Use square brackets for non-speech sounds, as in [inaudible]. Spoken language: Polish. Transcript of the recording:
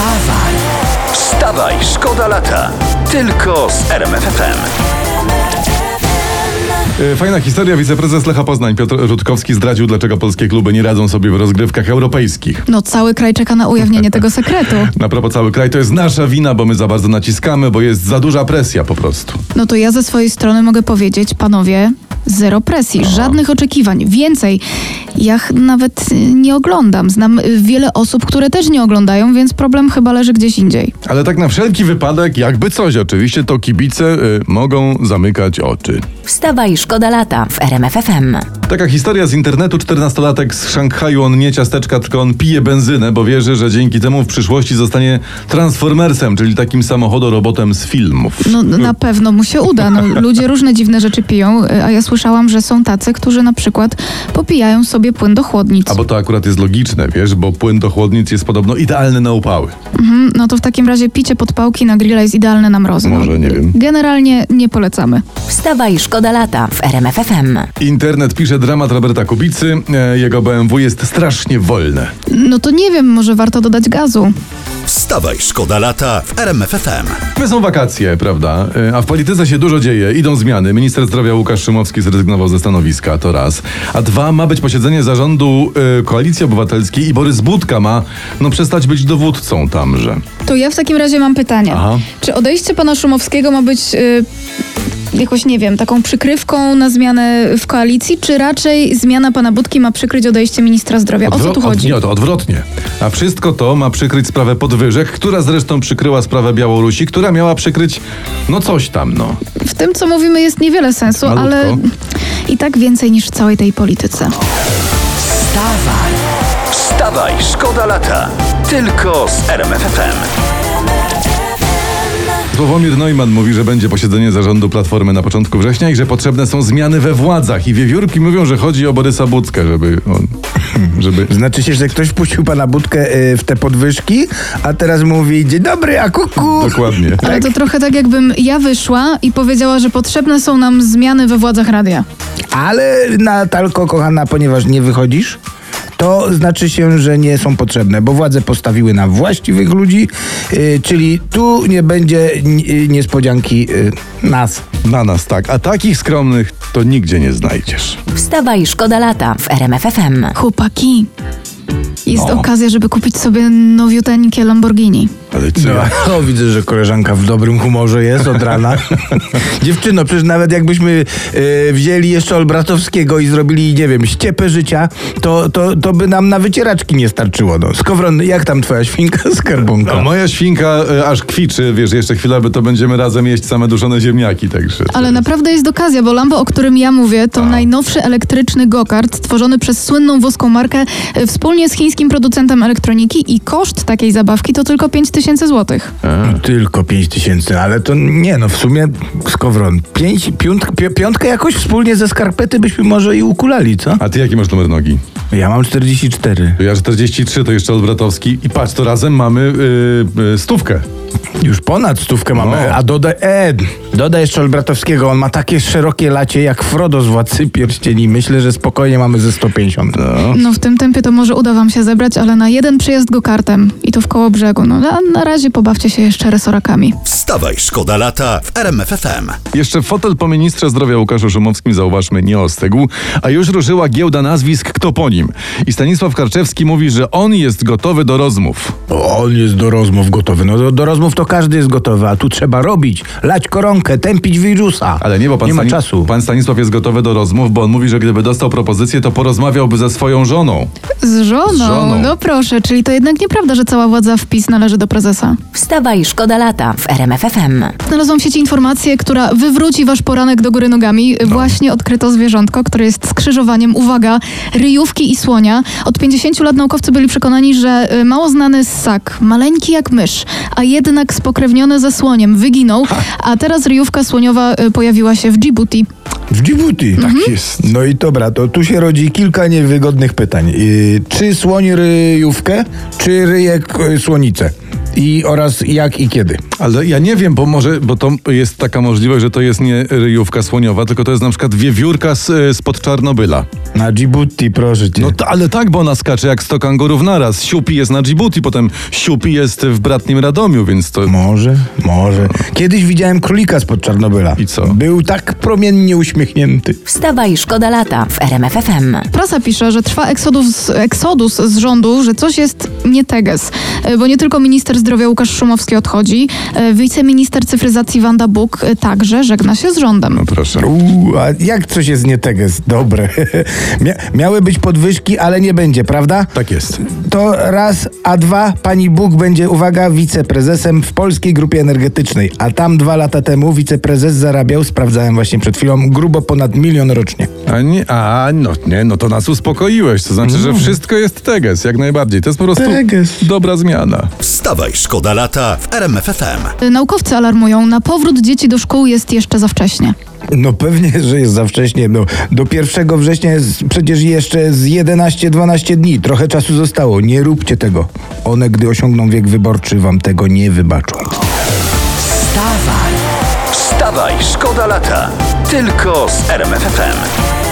Wstawaj! Wstawaj, szkoda lata. Tylko z RMFFM. E, Fajna historia. Wiceprezes Lecha Poznań Piotr Rutkowski zdradził, dlaczego polskie kluby nie radzą sobie w rozgrywkach europejskich. No cały kraj czeka na ujawnienie tego sekretu. [laughs] Na propos cały kraj, to jest nasza wina, bo my za bardzo naciskamy, bo jest za duża presja po prostu. No to ja ze swojej strony mogę powiedzieć, panowie, zero presji, żadnych oczekiwań. Więcej, ja ch- nawet y, nie oglądam. Znam y, wiele osób, które też nie oglądają, więc problem chyba leży gdzieś indziej. Ale tak na wszelki wypadek, jakby coś oczywiście, to kibice y, mogą zamykać oczy. Wstawaj, szkoda lata w RMFFM. Taka historia z internetu, 14-latek z Szanghaju, on nie ciasteczka, tylko on pije benzynę, bo wierzy, że dzięki temu w przyszłości zostanie Transformersem, czyli takim samochodorobotem z filmów. No na pewno mu się uda. No, ludzie różne dziwne rzeczy piją, y, a ja słyszałam, że są tacy, którzy na przykład popijają sobie płyn do chłodnic. A bo to akurat jest logiczne, wiesz, bo płyn do chłodnic jest podobno idealny na upały. Mhm, no to w takim razie picie podpałki na grilla jest idealne na mrozy. No, Może, nie wiem. Generalnie nie polecamy. Wstawaj, szkoda lata w RMFFM. Internet pisze dramat Roberta Kubicy, e, jego BMW jest strasznie wolne. No to nie wiem, może warto dodać gazu. Wstawaj, szkoda lata w RMFFM. My są wakacje, prawda? E, A w polityce się dużo dzieje, idą zmiany. Minister zdrowia Łukasz Szymowski zrezygnował ze stanowiska, to raz. A dwa, ma być posiedzenie zarządu e, Koalicji Obywatelskiej i Borys Budka ma, no przestać być dowódcą tamże. To ja w takim razie mam pytanie. Aha. Czy odejście pana Szumowskiego ma być y, jakoś, nie wiem, taką przykrywką na zmianę w koalicji, czy raczej zmiana pana Budki ma przykryć odejście ministra zdrowia? O co Odwro- tu chodzi? Od, nie, to odwrotnie. A wszystko to ma przykryć sprawę podwyżek, która zresztą przykryła sprawę Białorusi, która miała przykryć, no coś tam, no. W tym, co mówimy, jest niewiele sensu, Malutko. ale i tak więcej niż w całej tej polityce. Wstawaj! Wstawaj, szkoda lata. Tylko z RMFFM. Sławomir Neumann mówi, że będzie posiedzenie zarządu Platformy na początku września i że potrzebne są zmiany we władzach. I wiewiórki mówią, że chodzi o Borysa Budkę, żeby on, [laughs] żeby... Znaczy się, że ktoś wpuścił pana Budkę y, w te podwyżki, a teraz mówi dzień dobry, a kuku. Dokładnie. Ale to trochę tak, jakbym ja wyszła i powiedziała, że potrzebne są nam zmiany we władzach radia. Ale Natalko, kochana, ponieważ nie wychodzisz, to znaczy się, że nie są potrzebne, bo władze postawiły na właściwych ludzi, y, czyli tu nie będzie y, niespodzianki y, nas. Na nas tak. A takich skromnych to nigdzie nie znajdziesz. Wstawaj, szkoda lata w RMFFM. Chłopaki, jest No. okazja, żeby kupić sobie nowiuteńkie Lamborghini. Ale co ja... No, [laughs] widzę, że koleżanka w dobrym humorze jest od rana. [laughs] Dziewczyno, przecież nawet jakbyśmy y, wzięli jeszcze Olbratowskiego i zrobili, nie wiem, ściepę życia, to, to, to by nam na wycieraczki nie starczyło. No. Skowron, jak tam twoja świnka skarbonka? A moja świnka e, aż kwiczy, wiesz, jeszcze chwilę, by to będziemy razem jeść same duszone ziemniaki, także... Ale naprawdę jest okazja, bo Lambo, o którym ja mówię, to najnowszy elektryczny go-kart stworzony przez słynną włoską markę e, wspólnie z chińskim producentem elektroniki i koszt takiej zabawki to tylko 5000 złotych. Tylko 5 tysięcy, ale to nie, no w sumie Skowron, pięć, piąt, pi, piątkę jakoś wspólnie ze skarpety byśmy może i ukulali, co? A ty jaki masz numer nogi? Ja mam 44. To ja 43, to jeszcze Olbratowski i patrz, to razem mamy y, y, stówkę. Już ponad stówkę mamy, No. a dodaj, e, dodaj jeszcze Olbratowskiego, on ma takie szerokie lacie jak Frodo z Władcy Pierścieni. Myślę, że spokojnie mamy ze 150. No w tym tempie to może uda wam się zebrać, ale na jeden przyjazd go-kartem i to w koło brzegu. No a na razie pobawcie się jeszcze resorakami. Wstawaj, szkoda lata w RMFFM. Jeszcze fotel po ministrze zdrowia Łukaszu Szumowskim, zauważmy, nie ostygł, a już ruszyła giełda nazwisk, kto po nim. I Stanisław Karczewski mówi, że on jest gotowy do rozmów. On jest do rozmów gotowy. No do, do rozmów to każdy jest gotowy, a tu trzeba robić, lać koronkę, tępić wirusa. Ale nie, bo pan, nie ma Stani- czasu. pan Stanisław jest gotowy do rozmów, bo on mówi, że gdyby dostał propozycję, to porozmawiałby ze swoją żoną. Z żoną? Z żoną. No proszę, czyli to jednak nieprawda, że cała władza w PiS należy do prezesa. Wstawaj, szkoda lata w RMFFM. Znalazłam w sieci informację, która wywróci wasz poranek do góry nogami. Właśnie odkryto zwierzątko, które jest skrzyżowaniem, uwaga, ryjówki i słonia. Od 50 lat naukowcy byli przekonani, że y, mało znany ssak, maleńki jak mysz, a jednak spokrewniony ze słoniem, wyginął, a teraz ryjówka słoniowa y, pojawiła się w Djibouti. W Djibouti. Tak jest. No i dobra, to tu się rodzi kilka niewygodnych pytań. Yy, czy słoń ryjówkę, czy ryjek y, słonicę? I oraz jak i kiedy. Ale ja nie wiem, bo może, bo to jest taka możliwość, że to jest nie ryjówka słoniowa, tylko to jest na przykład wiewiórka z, spod Czarnobyla. Na Djibouti, proszę cię. No to, ale tak, bo ona skacze jak 100 kangurów naraz. Siupi jest na Djibouti, potem Siupi jest w bratnim Radomiu, więc to... Może, może. Kiedyś widziałem królika spod Czarnobyla. I co? Był tak promiennie uśmiechnięty. Wstawaj, szkoda lata w RMF FM. Prasa pisze, że trwa eksodus, eksodus z rządu, że coś jest nie teges, E, bo nie tylko minister zdrowia Łukasz Szumowski odchodzi, e, wiceminister cyfryzacji Wanda Buk e, także żegna się z rządem. No proszę. Uuu, a jak coś jest nie teges? Dobre. [laughs] Mia miały być podwyżki, ale nie będzie, prawda? Tak jest. To raz, a dwa, pani Bóg będzie, uwaga, wiceprezesem w Polskiej Grupie Energetycznej, a tam dwa lata temu wiceprezes zarabiał, sprawdzałem właśnie przed chwilą, grubo ponad milion rocznie. A, nie, a no nie, no to nas uspokoiłeś. To znaczy, że wszystko jest teges, jak najbardziej. To jest po prostu Teges. dobra zmiana. Wstawaj, szkoda lata w RMF FM. E, Naukowcy alarmują, na powrót dzieci do szkół jest jeszcze za wcześnie. No pewnie, że jest za wcześnie. No, do 1 września jest przecież jeszcze z 11-12 dni. Trochę czasu zostało. Nie róbcie tego. One, gdy osiągną wiek wyborczy, wam tego nie wybaczą. Wstawaj, szkoda lata. Tylko z RMF FM.